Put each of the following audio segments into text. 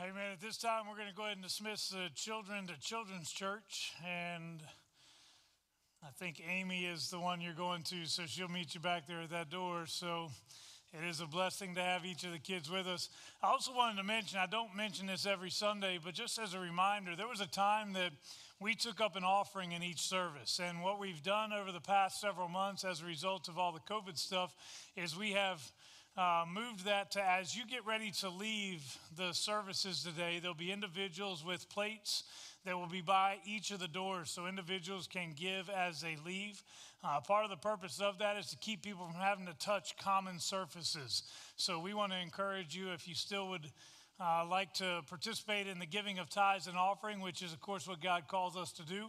Amen. At this time, we're going to go ahead and dismiss the children to Children's Church. And I think Amy is the one you're going to, so she'll meet you back there at that door. So it is a blessing to have each of the kids with us. I also wanted to mention, I don't mention this every Sunday, but just as a reminder, there was a time that we took up an offering in each service. And what we've done over the past several months as a result of all the COVID stuff is we have uh, moved that to as you get ready to leave the services today, there'll be individuals with plates that will be by each of the doors so individuals can give as they leave. Uh, part of the purpose of that is to keep people from having to touch common surfaces. So we want to encourage you if you still would. Uh, like to participate in the giving of tithes and offering, which is, of course, what God calls us to do,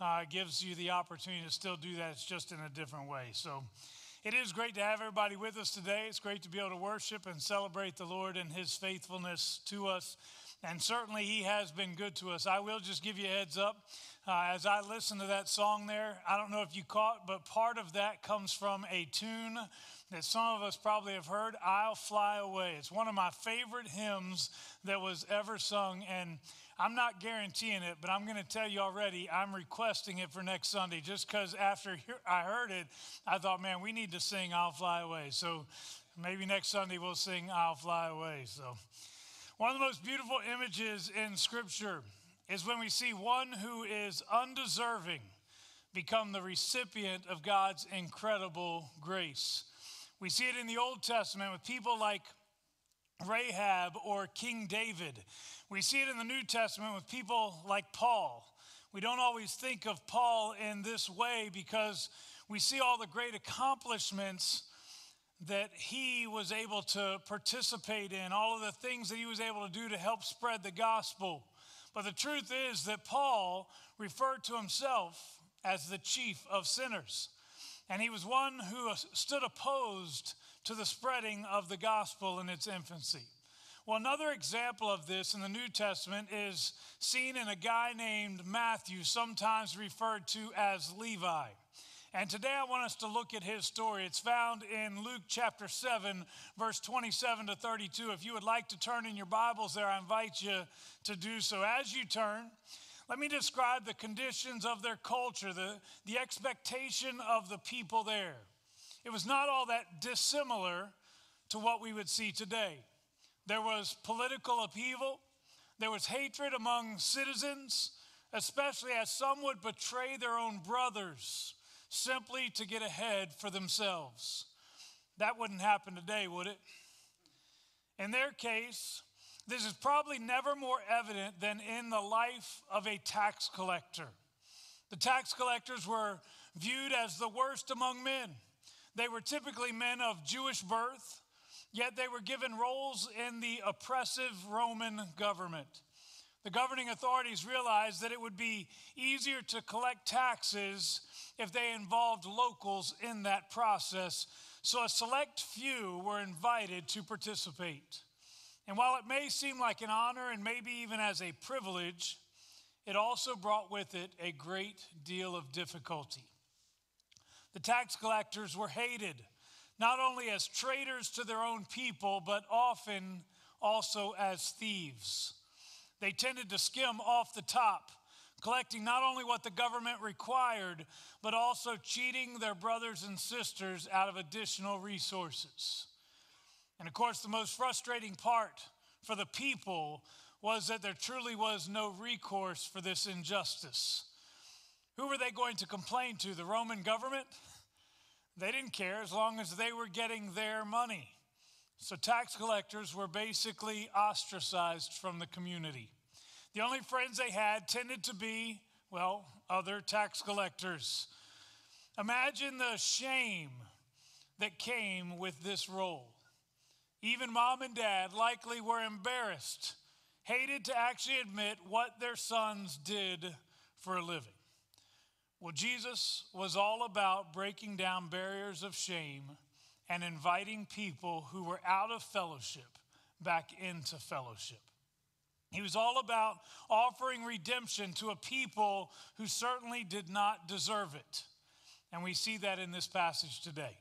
uh, gives you the opportunity to still do that. It's just in a different way. So, it is great to have everybody with us today. It's great to be able to worship and celebrate the Lord and His faithfulness to us. And certainly, He has been good to us. I will just give you a heads up. Uh, as I listen to that song there, I don't know if you caught, but part of that comes from a tune that some of us probably have heard I'll Fly Away. It's one of my favorite hymns that was ever sung. And I'm not guaranteeing it, but I'm going to tell you already, I'm requesting it for next Sunday just because after I heard it, I thought, man, we need to sing I'll Fly Away. So maybe next Sunday we'll sing I'll Fly Away. So, one of the most beautiful images in Scripture is when we see one who is undeserving become the recipient of God's incredible grace. We see it in the Old Testament with people like Rahab or King David. We see it in the New Testament with people like Paul. We don't always think of Paul in this way because we see all the great accomplishments that he was able to participate in, all of the things that he was able to do to help spread the gospel. But the truth is that Paul referred to himself as the chief of sinners. And he was one who stood opposed to the spreading of the gospel in its infancy. Well, another example of this in the New Testament is seen in a guy named Matthew, sometimes referred to as Levi. And today I want us to look at his story. It's found in Luke chapter 7, verse 27 to 32. If you would like to turn in your Bibles there, I invite you to do so. As you turn, let me describe the conditions of their culture, the, the expectation of the people there. It was not all that dissimilar to what we would see today. There was political upheaval, there was hatred among citizens, especially as some would betray their own brothers simply to get ahead for themselves. That wouldn't happen today, would it? In their case, this is probably never more evident than in the life of a tax collector. The tax collectors were viewed as the worst among men. They were typically men of Jewish birth, yet they were given roles in the oppressive Roman government. The governing authorities realized that it would be easier to collect taxes if they involved locals in that process, so a select few were invited to participate. And while it may seem like an honor and maybe even as a privilege, it also brought with it a great deal of difficulty. The tax collectors were hated, not only as traitors to their own people, but often also as thieves. They tended to skim off the top, collecting not only what the government required, but also cheating their brothers and sisters out of additional resources. And of course, the most frustrating part for the people was that there truly was no recourse for this injustice. Who were they going to complain to? The Roman government? They didn't care as long as they were getting their money. So tax collectors were basically ostracized from the community. The only friends they had tended to be, well, other tax collectors. Imagine the shame that came with this role. Even mom and dad likely were embarrassed, hated to actually admit what their sons did for a living. Well, Jesus was all about breaking down barriers of shame and inviting people who were out of fellowship back into fellowship. He was all about offering redemption to a people who certainly did not deserve it. And we see that in this passage today.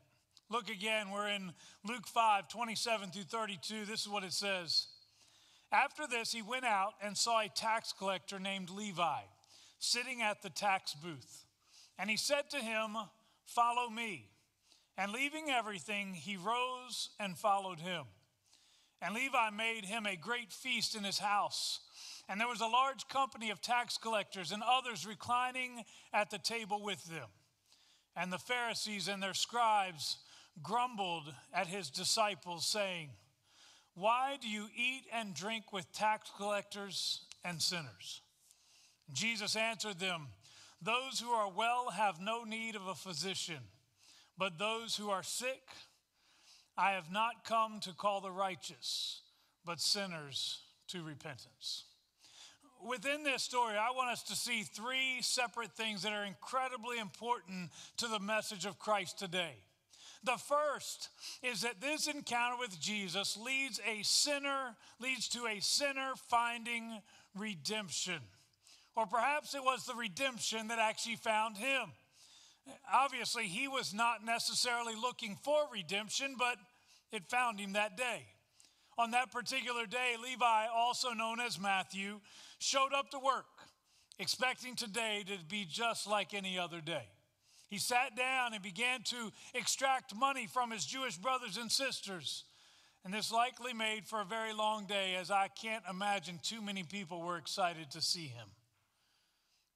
Look again, we're in Luke 5 27 through 32. This is what it says. After this, he went out and saw a tax collector named Levi sitting at the tax booth. And he said to him, Follow me. And leaving everything, he rose and followed him. And Levi made him a great feast in his house. And there was a large company of tax collectors and others reclining at the table with them. And the Pharisees and their scribes grumbled at his disciples, saying, Why do you eat and drink with tax collectors and sinners? Jesus answered them, Those who are well have no need of a physician, but those who are sick, I have not come to call the righteous, but sinners to repentance. Within this story, I want us to see three separate things that are incredibly important to the message of Christ today. The first is that this encounter with Jesus leads a sinner, leads to a sinner finding redemption. Or perhaps it was the redemption that actually found him. Obviously, he was not necessarily looking for redemption, but it found him that day. On that particular day, Levi, also known as Matthew, showed up to work, expecting today to be just like any other day. He sat down and began to extract money from his Jewish brothers and sisters. And this likely made for a very long day, as I can't imagine too many people were excited to see him.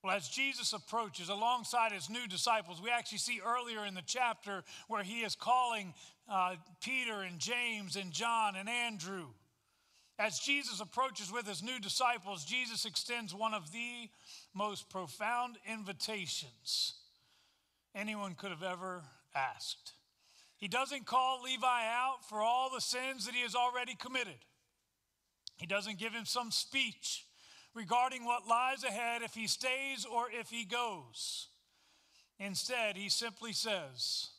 Well, as Jesus approaches alongside his new disciples, we actually see earlier in the chapter where he is calling uh, Peter and James and John and Andrew. As Jesus approaches with his new disciples, Jesus extends one of the most profound invitations anyone could have ever asked. He doesn't call Levi out for all the sins that he has already committed. He doesn't give him some speech regarding what lies ahead if he stays or if he goes. Instead, he simply says,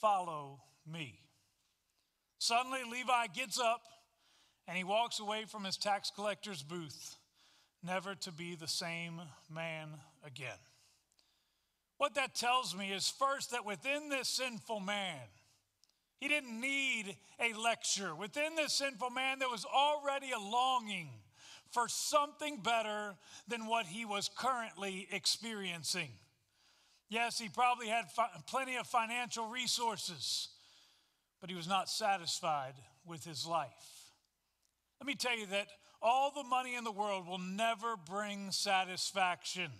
Follow me. Suddenly, Levi gets up and he walks away from his tax collector's booth, never to be the same man again. What that tells me is first that within this sinful man, he didn't need a lecture. Within this sinful man, there was already a longing for something better than what he was currently experiencing. Yes, he probably had fi- plenty of financial resources, but he was not satisfied with his life. Let me tell you that all the money in the world will never bring satisfaction.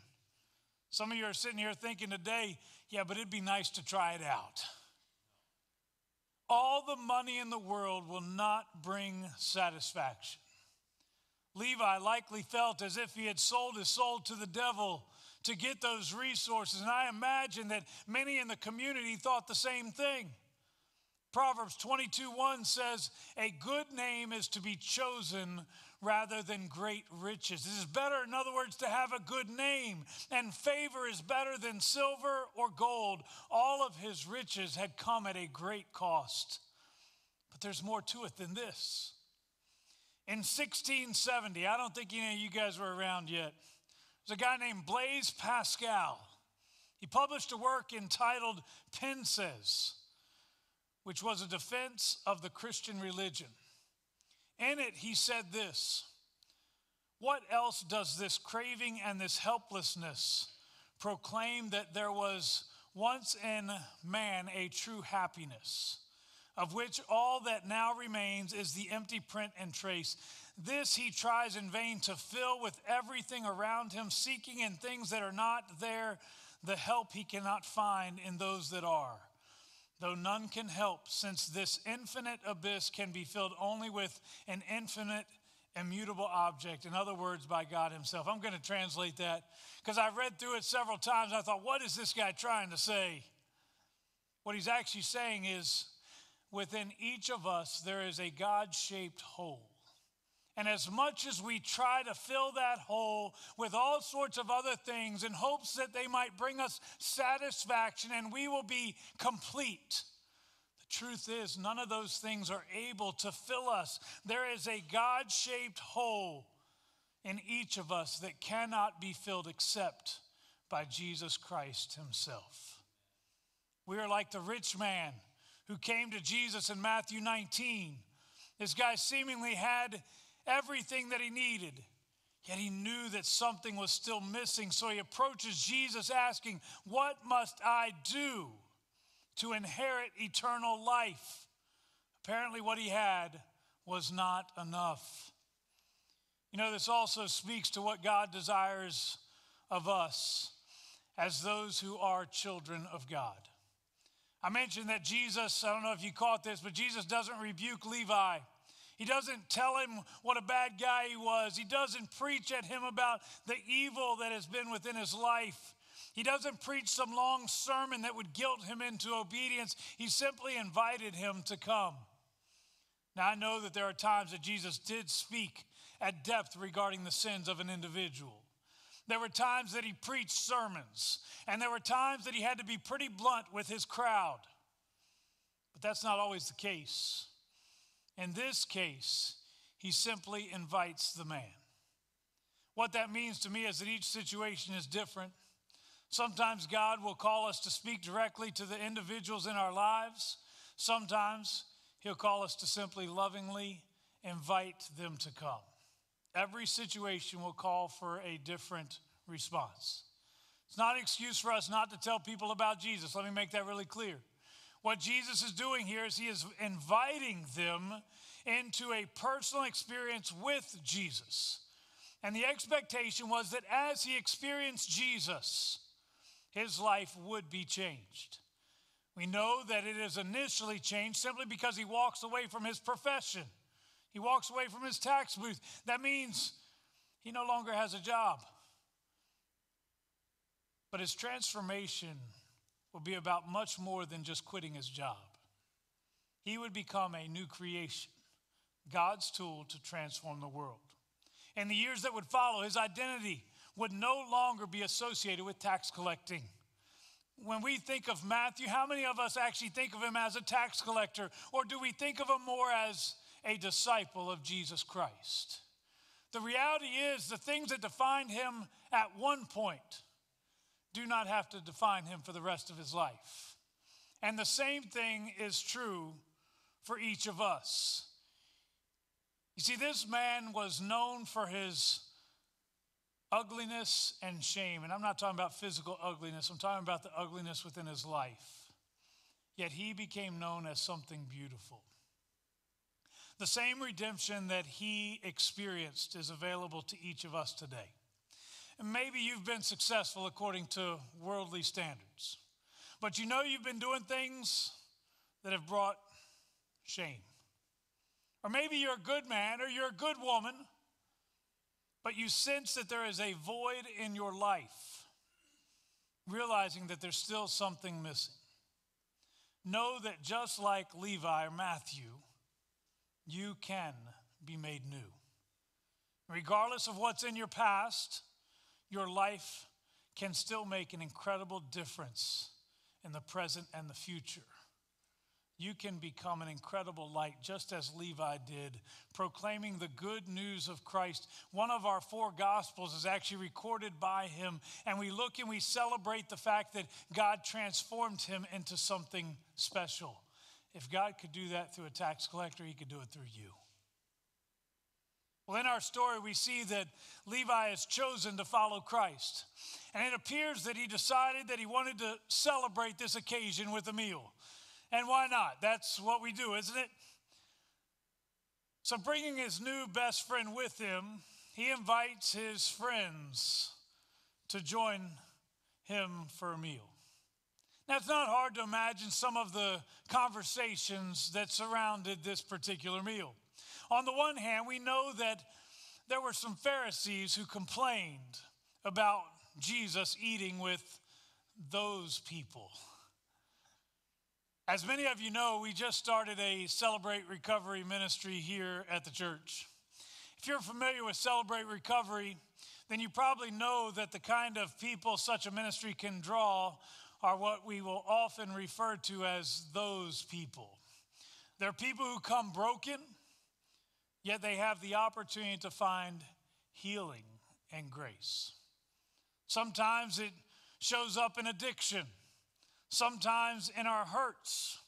Some of you are sitting here thinking today, yeah, but it'd be nice to try it out. All the money in the world will not bring satisfaction. Levi likely felt as if he had sold his soul to the devil to get those resources. And I imagine that many in the community thought the same thing. Proverbs 22 1 says, A good name is to be chosen rather than great riches. It is better, in other words, to have a good name, and favor is better than silver or gold. All of his riches had come at a great cost. But there's more to it than this. In 1670, I don't think any of you guys were around yet, there's a guy named Blaise Pascal. He published a work entitled Pensées, which was a defense of the Christian religion. In it, he said this What else does this craving and this helplessness proclaim that there was once in man a true happiness, of which all that now remains is the empty print and trace? This he tries in vain to fill with everything around him, seeking in things that are not there the help he cannot find in those that are though none can help, since this infinite abyss can be filled only with an infinite, immutable object. In other words, by God Himself. I'm going to translate that because I've read through it several times. I thought, what is this guy trying to say? What he's actually saying is within each of us, there is a God shaped hole. And as much as we try to fill that hole with all sorts of other things in hopes that they might bring us satisfaction and we will be complete, the truth is, none of those things are able to fill us. There is a God shaped hole in each of us that cannot be filled except by Jesus Christ Himself. We are like the rich man who came to Jesus in Matthew 19. This guy seemingly had everything that he needed. Yet he knew that something was still missing, so he approaches Jesus asking, What must I do to inherit eternal life? Apparently, what he had was not enough. You know, this also speaks to what God desires of us as those who are children of God. I mentioned that Jesus, I don't know if you caught this, but Jesus doesn't rebuke Levi. He doesn't tell him what a bad guy he was. He doesn't preach at him about the evil that has been within his life. He doesn't preach some long sermon that would guilt him into obedience. He simply invited him to come. Now, I know that there are times that Jesus did speak at depth regarding the sins of an individual. There were times that he preached sermons, and there were times that he had to be pretty blunt with his crowd. But that's not always the case. In this case, he simply invites the man. What that means to me is that each situation is different. Sometimes God will call us to speak directly to the individuals in our lives. Sometimes He'll call us to simply lovingly invite them to come. Every situation will call for a different response. It's not an excuse for us not to tell people about Jesus. Let me make that really clear. What Jesus is doing here is he is inviting them into a personal experience with Jesus. And the expectation was that as he experienced Jesus, his life would be changed. We know that it is initially changed simply because he walks away from his profession. He walks away from his tax booth. That means he no longer has a job. But his transformation will be about much more than just quitting his job. He would become a new creation, God's tool to transform the world. In the years that would follow, his identity would no longer be associated with tax collecting. When we think of Matthew, how many of us actually think of him as a tax collector? Or do we think of him more as a disciple of Jesus Christ? The reality is, the things that defined him at one point do not have to define him for the rest of his life. And the same thing is true for each of us. You see, this man was known for his ugliness and shame. And I'm not talking about physical ugliness, I'm talking about the ugliness within his life. Yet he became known as something beautiful. The same redemption that he experienced is available to each of us today. Maybe you've been successful according to worldly standards, but you know you've been doing things that have brought shame. Or maybe you're a good man or you're a good woman, but you sense that there is a void in your life, realizing that there's still something missing. Know that just like Levi or Matthew, you can be made new. Regardless of what's in your past, your life can still make an incredible difference in the present and the future. You can become an incredible light, just as Levi did, proclaiming the good news of Christ. One of our four gospels is actually recorded by him, and we look and we celebrate the fact that God transformed him into something special. If God could do that through a tax collector, he could do it through you. Well, in our story, we see that Levi has chosen to follow Christ. And it appears that he decided that he wanted to celebrate this occasion with a meal. And why not? That's what we do, isn't it? So, bringing his new best friend with him, he invites his friends to join him for a meal. Now, it's not hard to imagine some of the conversations that surrounded this particular meal. On the one hand, we know that there were some Pharisees who complained about Jesus eating with those people. As many of you know, we just started a Celebrate Recovery ministry here at the church. If you're familiar with Celebrate Recovery, then you probably know that the kind of people such a ministry can draw are what we will often refer to as those people. They're people who come broken, Yet they have the opportunity to find healing and grace. Sometimes it shows up in addiction, sometimes in our hurts,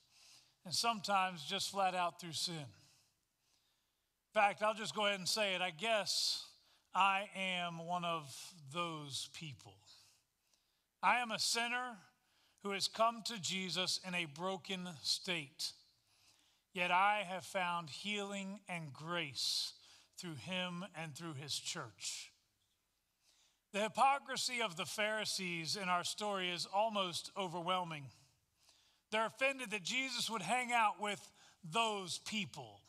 and sometimes just flat out through sin. In fact, I'll just go ahead and say it. I guess I am one of those people. I am a sinner who has come to Jesus in a broken state. Yet I have found healing and grace through him and through his church. The hypocrisy of the Pharisees in our story is almost overwhelming. They're offended that Jesus would hang out with those people.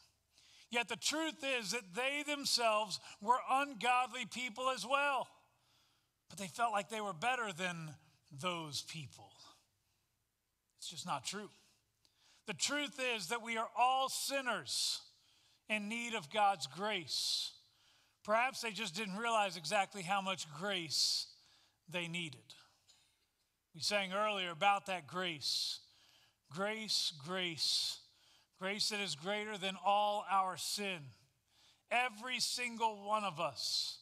Yet the truth is that they themselves were ungodly people as well. But they felt like they were better than those people. It's just not true. The truth is that we are all sinners in need of God's grace. Perhaps they just didn't realize exactly how much grace they needed. We sang earlier about that grace. Grace, grace, grace that is greater than all our sin. Every single one of us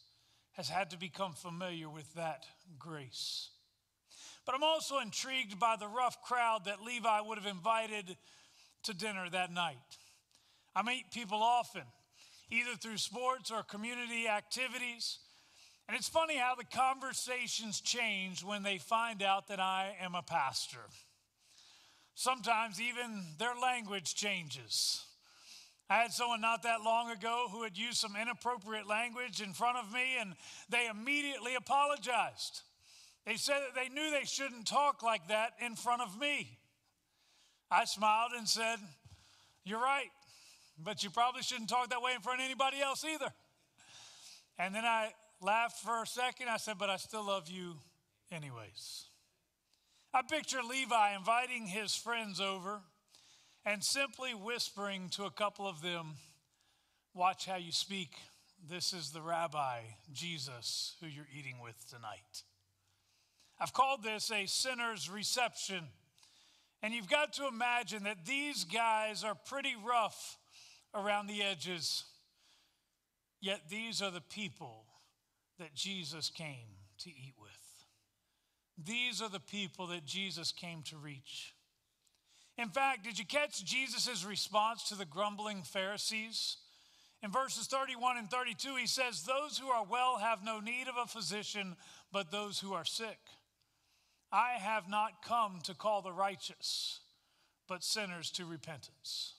has had to become familiar with that grace. But I'm also intrigued by the rough crowd that Levi would have invited to dinner that night. I meet people often, either through sports or community activities. And it's funny how the conversations change when they find out that I am a pastor. Sometimes even their language changes. I had someone not that long ago who had used some inappropriate language in front of me, and they immediately apologized. They said that they knew they shouldn't talk like that in front of me. I smiled and said, You're right, but you probably shouldn't talk that way in front of anybody else either. And then I laughed for a second. I said, But I still love you anyways. I picture Levi inviting his friends over and simply whispering to a couple of them, Watch how you speak. This is the rabbi, Jesus, who you're eating with tonight. I've called this a sinner's reception. And you've got to imagine that these guys are pretty rough around the edges. Yet these are the people that Jesus came to eat with. These are the people that Jesus came to reach. In fact, did you catch Jesus' response to the grumbling Pharisees? In verses 31 and 32, he says, Those who are well have no need of a physician, but those who are sick. I have not come to call the righteous, but sinners to repentance.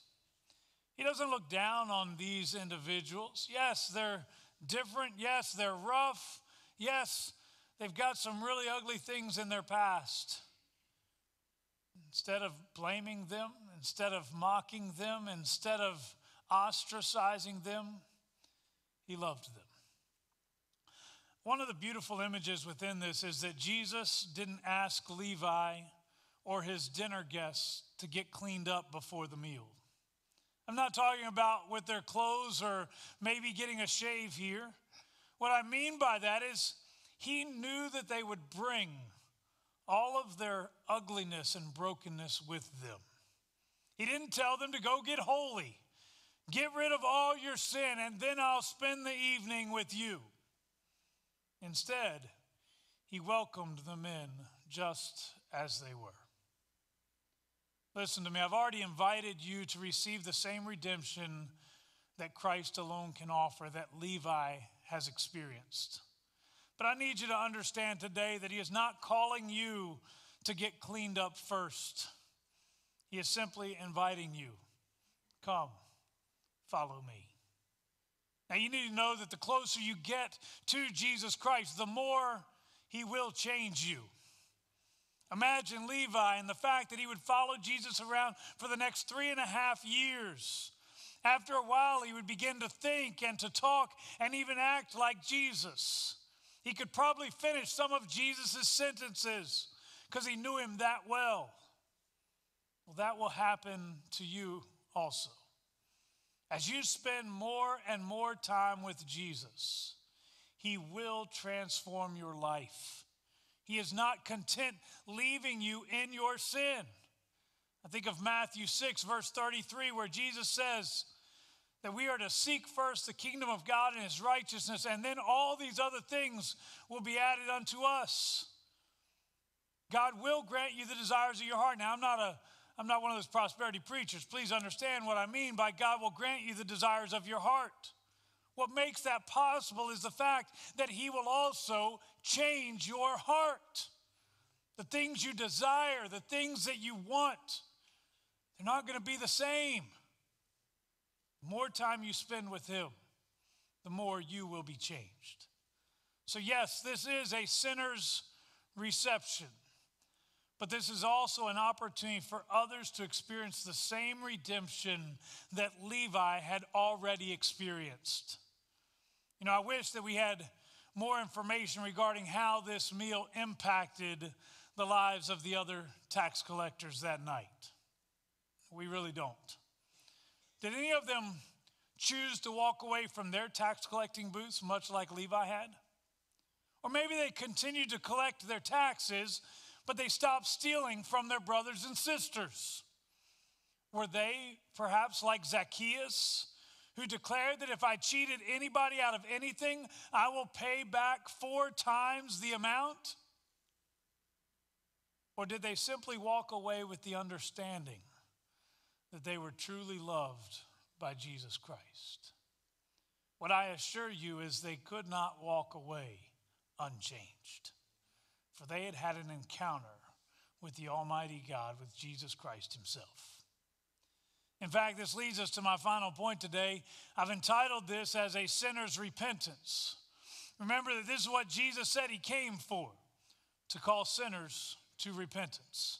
He doesn't look down on these individuals. Yes, they're different. Yes, they're rough. Yes, they've got some really ugly things in their past. Instead of blaming them, instead of mocking them, instead of ostracizing them, he loved them. One of the beautiful images within this is that Jesus didn't ask Levi or his dinner guests to get cleaned up before the meal. I'm not talking about with their clothes or maybe getting a shave here. What I mean by that is he knew that they would bring all of their ugliness and brokenness with them. He didn't tell them to go get holy, get rid of all your sin, and then I'll spend the evening with you. Instead, he welcomed them in just as they were. Listen to me, I've already invited you to receive the same redemption that Christ alone can offer, that Levi has experienced. But I need you to understand today that he is not calling you to get cleaned up first. He is simply inviting you come, follow me. Now, you need to know that the closer you get to Jesus Christ, the more he will change you. Imagine Levi and the fact that he would follow Jesus around for the next three and a half years. After a while, he would begin to think and to talk and even act like Jesus. He could probably finish some of Jesus' sentences because he knew him that well. Well, that will happen to you also. As you spend more and more time with Jesus, He will transform your life. He is not content leaving you in your sin. I think of Matthew 6, verse 33, where Jesus says that we are to seek first the kingdom of God and His righteousness, and then all these other things will be added unto us. God will grant you the desires of your heart. Now, I'm not a I'm not one of those prosperity preachers. Please understand what I mean by God will grant you the desires of your heart. What makes that possible is the fact that He will also change your heart. The things you desire, the things that you want, they're not going to be the same. The more time you spend with Him, the more you will be changed. So, yes, this is a sinner's reception. But this is also an opportunity for others to experience the same redemption that Levi had already experienced. You know, I wish that we had more information regarding how this meal impacted the lives of the other tax collectors that night. We really don't. Did any of them choose to walk away from their tax collecting booths, much like Levi had? Or maybe they continued to collect their taxes, but they stopped stealing from their brothers and sisters. Were they perhaps like Zacchaeus, who declared that if I cheated anybody out of anything, I will pay back four times the amount? Or did they simply walk away with the understanding that they were truly loved by Jesus Christ? What I assure you is they could not walk away unchanged, for they had had an encounter with the Almighty God, with Jesus Christ Himself. In fact, this leads us to my final point today. I've entitled this as a sinner's repentance. Remember that this is what Jesus said He came for to call sinners to repentance.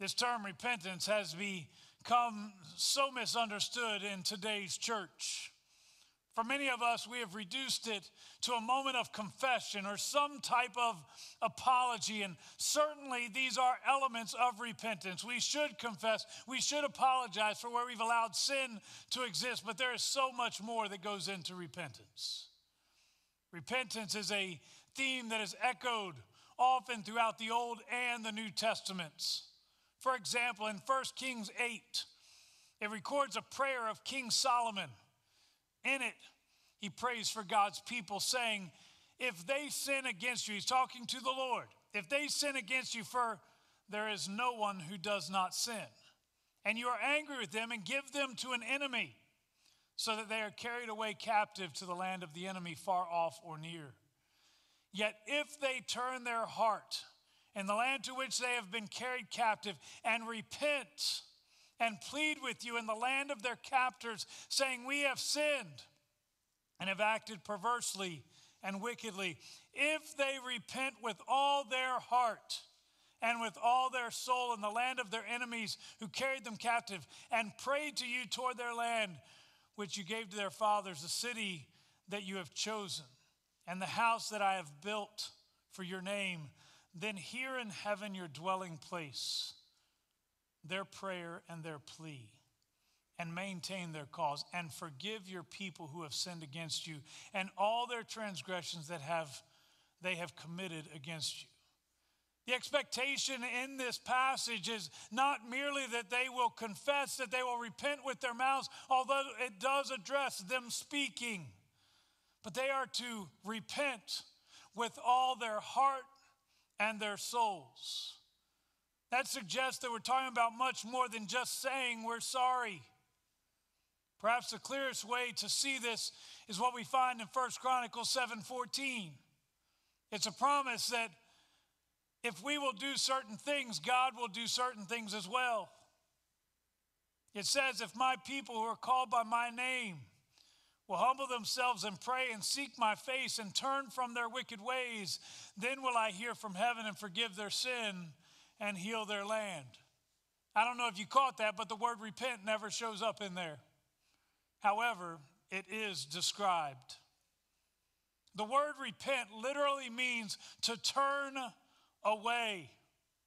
This term repentance has become so misunderstood in today's church. For many of us, we have reduced it to a moment of confession or some type of apology. And certainly, these are elements of repentance. We should confess, we should apologize for where we've allowed sin to exist, but there is so much more that goes into repentance. Repentance is a theme that is echoed often throughout the Old and the New Testaments. For example, in 1 Kings 8, it records a prayer of King Solomon. In it, he prays for God's people, saying, If they sin against you, he's talking to the Lord, if they sin against you, for there is no one who does not sin, and you are angry with them and give them to an enemy, so that they are carried away captive to the land of the enemy, far off or near. Yet if they turn their heart in the land to which they have been carried captive and repent and plead with you in the land of their captors, saying, We have sinned and have acted perversely and wickedly, if they repent with all their heart, and with all their soul in the land of their enemies who carried them captive and prayed to you toward their land, which you gave to their fathers, the city that you have chosen and the house that I have built for your name, then hear in heaven your dwelling place, their prayer and their plea, and maintain their cause, and forgive your people who have sinned against you, and all their transgressions that have they have committed against you. The expectation in this passage is not merely that they will confess, that they will repent with their mouths, although it does address them speaking but they are to repent with all their heart and their souls. That suggests that we're talking about much more than just saying we're sorry. Perhaps the clearest way to see this is what we find in 1 Chronicles 7:14. It's a promise that if we will do certain things, God will do certain things as well. It says, If my people who are called by my name will humble themselves and pray and seek my face and turn from their wicked ways, then will I hear from heaven and forgive their sin and heal their land. I don't know if you caught that, but the word repent never shows up in there. However, it is described. The word repent literally means to turn away.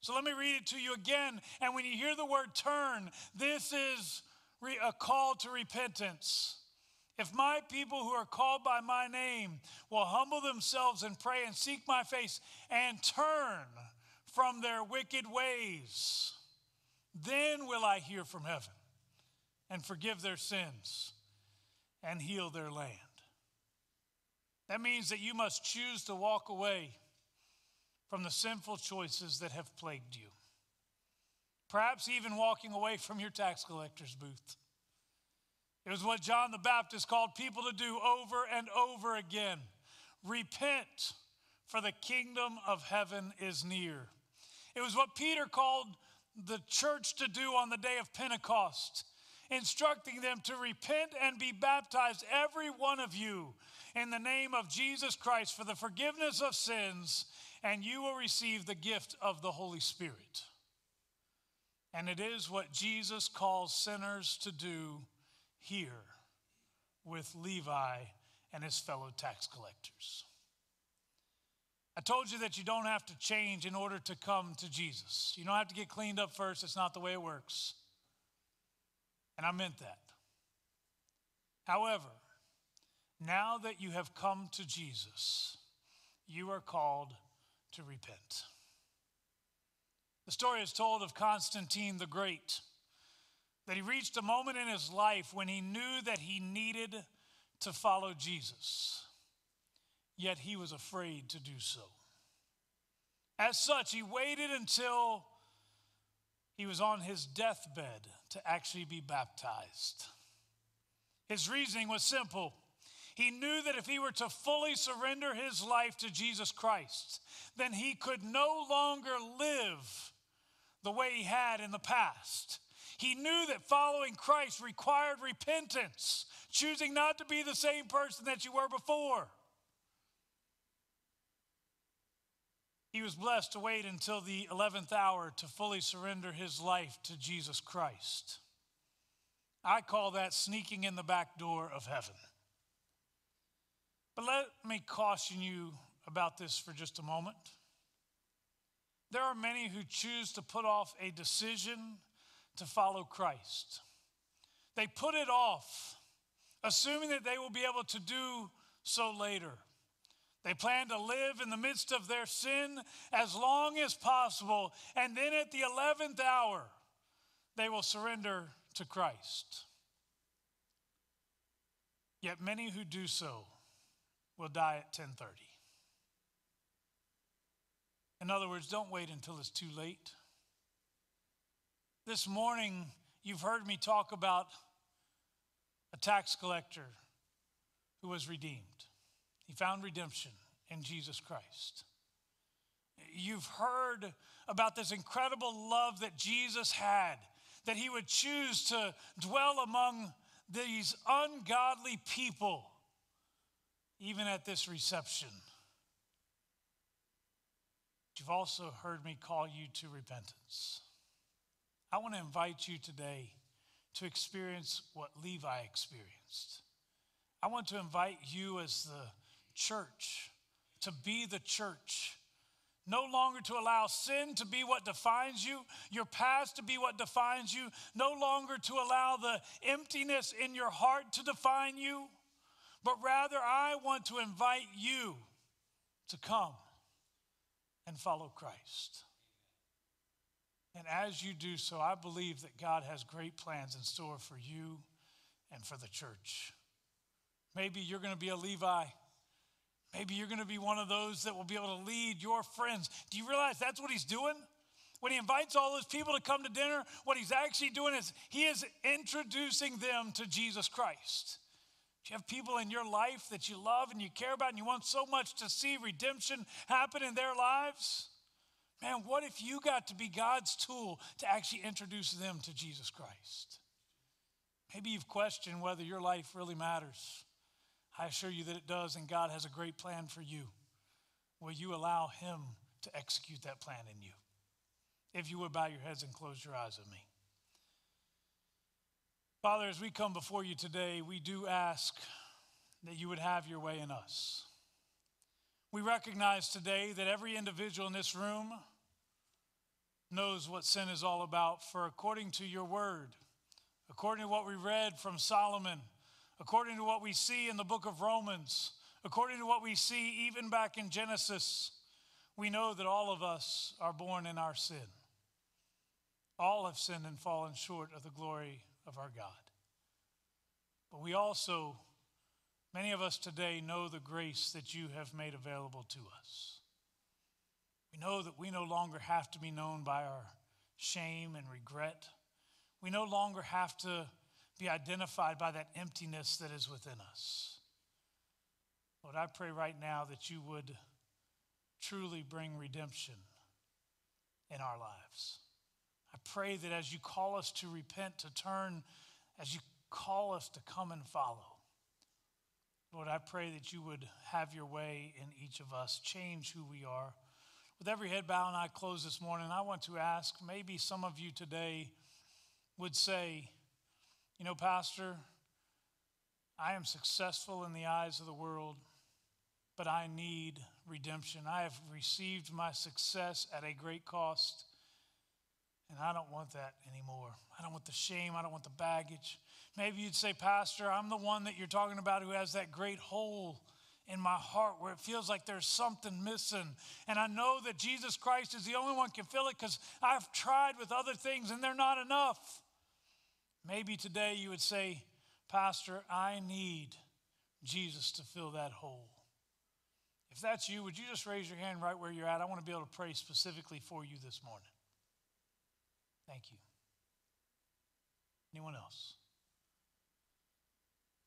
So let me read it to you again. And when you hear the word turn, this is a call to repentance. If my people who are called by my name will humble themselves and pray and seek my face and turn from their wicked ways, then will I hear from heaven and forgive their sins and heal their land. That means that you must choose to walk away from the sinful choices that have plagued you. perhaps even walking away from your tax collector's booth. It was what John the Baptist called people to do over and over again repent, for the kingdom of heaven is near. It was what Peter called the church to do on the day of Pentecost, instructing them to repent and be baptized, every one of you, in the name of Jesus Christ for the forgiveness of sins, and you will receive the gift of the Holy Spirit. And it is what Jesus calls sinners to do here with Levi and his fellow tax collectors. I told you that you don't have to change in order to come to Jesus. You don't have to get cleaned up first. It's not the way it works. And I meant that. However, now that you have come to Jesus, you are called to repent. The story is told of Constantine the Great, that he reached a moment in his life when he knew that he needed to follow Jesus, yet he was afraid to do so. As such, he waited until he was on his deathbed to actually be baptized. His reasoning was simple. He knew that if he were to fully surrender his life to Jesus Christ, then he could no longer live the way he had in the past. He knew that following Christ required repentance, choosing not to be the same person that you were before. He was blessed to wait until the 11th hour to fully surrender his life to Jesus Christ. I call that sneaking in the back door of heaven. But let me caution you about this for just a moment. There are many who choose to put off a decision to follow Christ. They put it off, assuming that they will be able to do so later. They plan to live in the midst of their sin as long as possible, and then at the 11th hour, they will surrender to Christ. Yet many who do so will die at 10:30. In other words, don't wait until it's too late. This morning, you've heard me talk about a tax collector who was redeemed. He found redemption in Jesus Christ. You've heard about this incredible love that Jesus had, that he would choose to dwell among these ungodly people, even at this reception. You've also heard me call you to repentance. I want to invite you today to experience what Levi experienced. I want to invite you as the church to be the church. No longer to allow sin to be what defines you, your past to be what defines you, no longer to allow the emptiness in your heart to define you, but rather I want to invite you to come and follow Christ. And as you do so, I believe that God has great plans in store for you and for the church. Maybe you're going to be a Levi. Maybe you're going to be one of those that will be able to lead your friends. Do you realize that's what he's doing? When he invites all those people to come to dinner, what he's actually doing is he is introducing them to Jesus Christ. Do you have people in your life that you love and you care about and you want so much to see redemption happen in their lives? Man, what if you got to be God's tool to actually introduce them to Jesus Christ? Maybe you've questioned whether your life really matters. I assure you that it does, and God has a great plan for you. Will you allow Him to execute that plan in you? If you would bow your heads and close your eyes with me. Father, as we come before you today, we do ask that you would have your way in us. We recognize today that every individual in this room knows what sin is all about, for according to your word, according to what we read from Solomon, according to what we see in the book of Romans, according to what we see even back in Genesis, we know that all of us are born in our sin. All have sinned and fallen short of the glory of our God. But we also, many of us today, know the grace that you have made available to us. We know that we no longer have to be known by our shame, and regret. We no longer have to be identified by that emptiness that is within us. Lord, I pray right now that you would truly bring redemption in our lives. I pray that as you call us to repent, to turn, as you call us to come and follow, Lord, I pray that you would have your way in each of us, change who we are. With every head bowed and eye closed this morning, I want to ask maybe some of you today would say, You know, Pastor, I am successful in the eyes of the world, but I need redemption. I have received my success at a great cost, and I don't want that anymore. I don't want the shame, I don't want the baggage. Maybe you'd say, Pastor, I'm the one that you're talking about who has that great hole in my heart where it feels like there's something missing. And I know that Jesus Christ is the only one can fill it because I've tried with other things and they're not enough. Maybe today you would say, Pastor, I need Jesus to fill that hole. If that's you, would you just raise your hand right where you're at? I want to be able to pray specifically for you this morning. Thank you. Anyone else?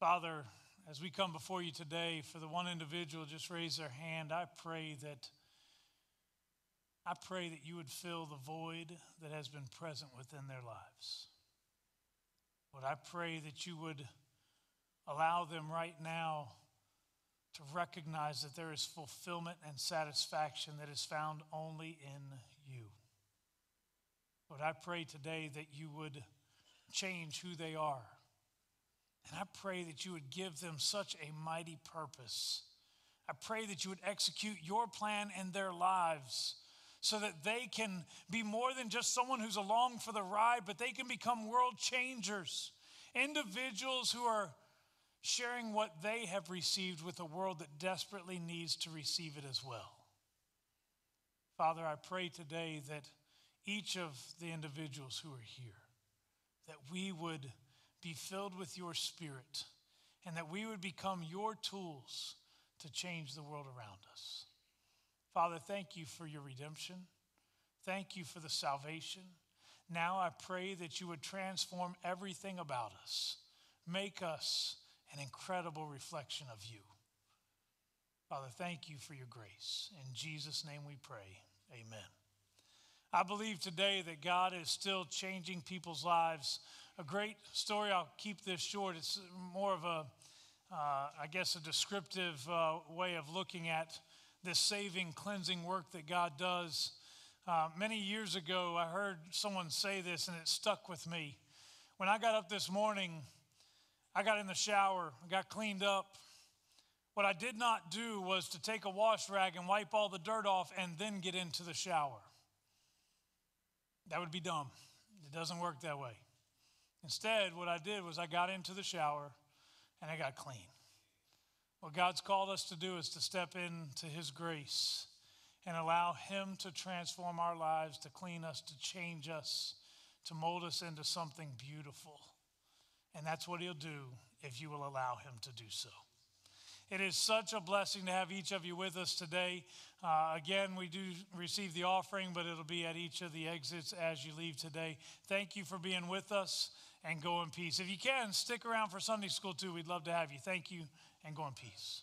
Father, as we come before you today, for the one individual just raise their hand, I pray that I pray that you would fill the void that has been present within their lives. Lord, I pray that you would allow them right now to recognize that there is fulfillment and satisfaction that is found only in you. Lord, I pray today that you would change who they are. And I pray that you would give them such a mighty purpose. I pray that you would execute your plan in their lives so that they can be more than just someone who's along for the ride, but they can become world changers, individuals who are sharing what they have received with a world that desperately needs to receive it as well. Father, I pray today that each of the individuals who are here, that we would be filled with your spirit and that we would become your tools to change the world around us. Father, thank you for your redemption. Thank you for the salvation. Now I pray that you would transform everything about us, make us an incredible reflection of you. Father, thank you for your grace. In Jesus' name we pray. Amen. I believe today that God is still changing people's lives. A great story, I'll keep this short. It's more of a, uh, I guess, a descriptive uh, way of looking at this saving, cleansing work that God does. Uh, many years ago, I heard someone say this and it stuck with me. When I got up this morning, I got in the shower, I got cleaned up. What I did not do was to take a wash rag and wipe all the dirt off and then get into the shower. That would be dumb. It doesn't work that way. Instead, what I did was I got into the shower and I got clean. What God's called us to do is to step into His grace and allow Him to transform our lives, to clean us, to change us, to mold us into something beautiful. And that's what He'll do if you will allow Him to do so. It is such a blessing to have each of you with us today. Uh, again, we do receive the offering, but it'll be at each of the exits as you leave today. Thank you for being with us and go in peace. If you can, stick around for Sunday school too. We'd love to have you. Thank you and go in peace.